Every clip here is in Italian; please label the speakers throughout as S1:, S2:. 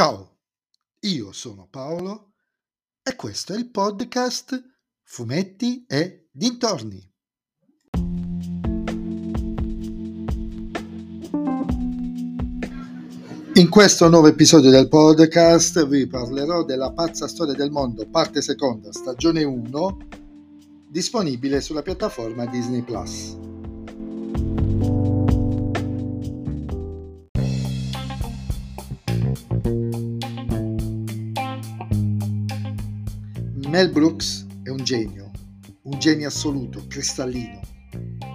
S1: Ciao, io sono Paolo e questo è il podcast Fumetti e Dintorni. In questo nuovo episodio del podcast vi parlerò della pazza storia del mondo, parte seconda, stagione 1, disponibile sulla piattaforma Disney Plus. Mel Brooks è un genio, un genio assoluto, cristallino.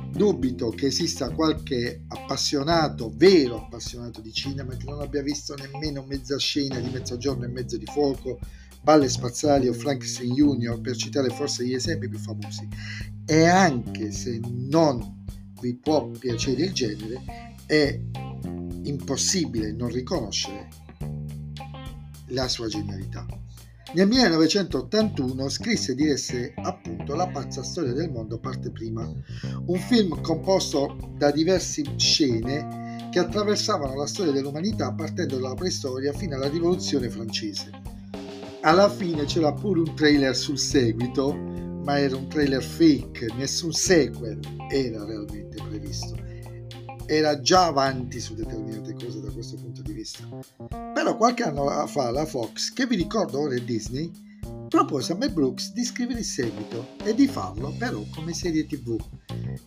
S1: Dubito che esista qualche appassionato, vero appassionato di cinema, che non abbia visto nemmeno mezza scena di Mezzogiorno e Mezzo di Fuoco, Balle Spaziali o Frankenstein Junior, per citare forse gli esempi più famosi. E anche se non vi può piacere il genere, è impossibile non riconoscere la sua genialità. Nel 1981 scrisse e diresse appunto La pazza storia del mondo parte prima, un film composto da diverse scene che attraversavano la storia dell'umanità partendo dalla preistoria fino alla rivoluzione francese. Alla fine c'era pure un trailer sul seguito, ma era un trailer fake, nessun sequel era realmente previsto era già avanti su determinate cose da questo punto di vista. Però qualche anno fa la Fox, che vi ricordo ora è Disney, propose a Mel Brooks di scrivere il seguito e di farlo però come serie tv.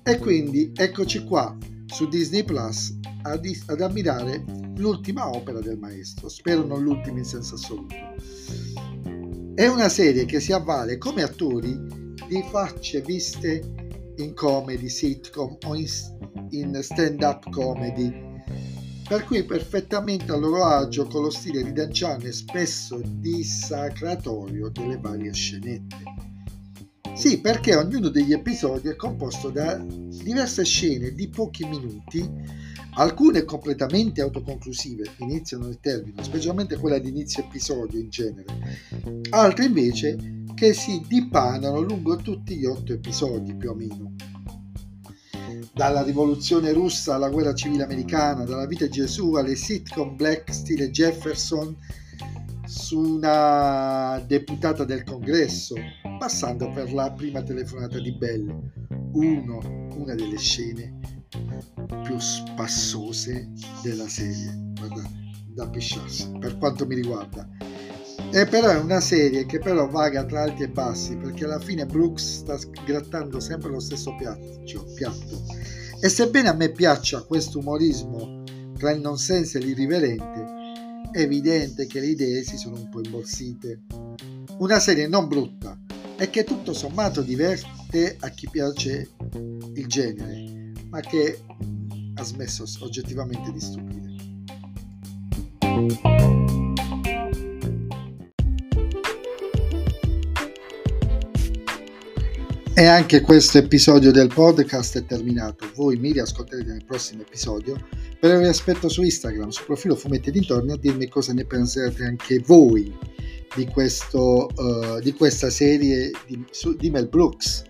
S1: E quindi eccoci qua su Disney Plus ad, ad ammirare l'ultima opera del maestro, spero non l'ultima in senso assoluto. È una serie che si avvale come attori di facce viste in comedy, sitcom o in in stand-up comedy, per cui perfettamente a loro agio con lo stile ridanciano e spesso dissacratorio delle varie scenette. Sì, perché ognuno degli episodi è composto da diverse scene di pochi minuti, alcune completamente autoconclusive, iniziano nel termine, specialmente quella di inizio episodio in genere, altre invece che si dipanano lungo tutti gli otto episodi più o meno dalla rivoluzione russa alla guerra civile americana, dalla vita di Gesù alle sitcom black stile Jefferson su una deputata del congresso, passando per la prima telefonata di Bell, uno, una delle scene più spassose della serie, guarda, da pisciarsi, per quanto mi riguarda. E però è una serie che però vaga tra alti e bassi perché alla fine Brooks sta grattando sempre lo stesso piatto, piatto. E sebbene a me piaccia questo umorismo tra il nonsense e l'irriverente, è evidente che le idee si sono un po' imborsite. Una serie non brutta e che tutto sommato diverte a chi piace il genere, ma che ha smesso oggettivamente di stupire. E anche questo episodio del podcast è terminato. Voi mi riascolterete nel prossimo episodio. Per vi aspetto su Instagram, sul profilo Fumetti Dintorni, a dirmi cosa ne pensate anche voi di, questo, uh, di questa serie di, su, di Mel Brooks.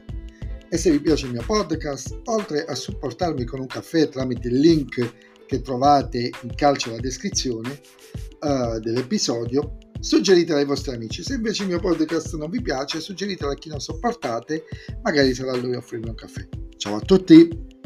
S1: E se vi piace il mio podcast, oltre a supportarmi con un caffè tramite il link che trovate in calcio alla descrizione uh, dell'episodio, suggeritela ai vostri amici. Se invece il mio podcast non vi piace, suggeritela a chi non sopportate, magari sarà lui a offrirmi un caffè. Ciao a tutti!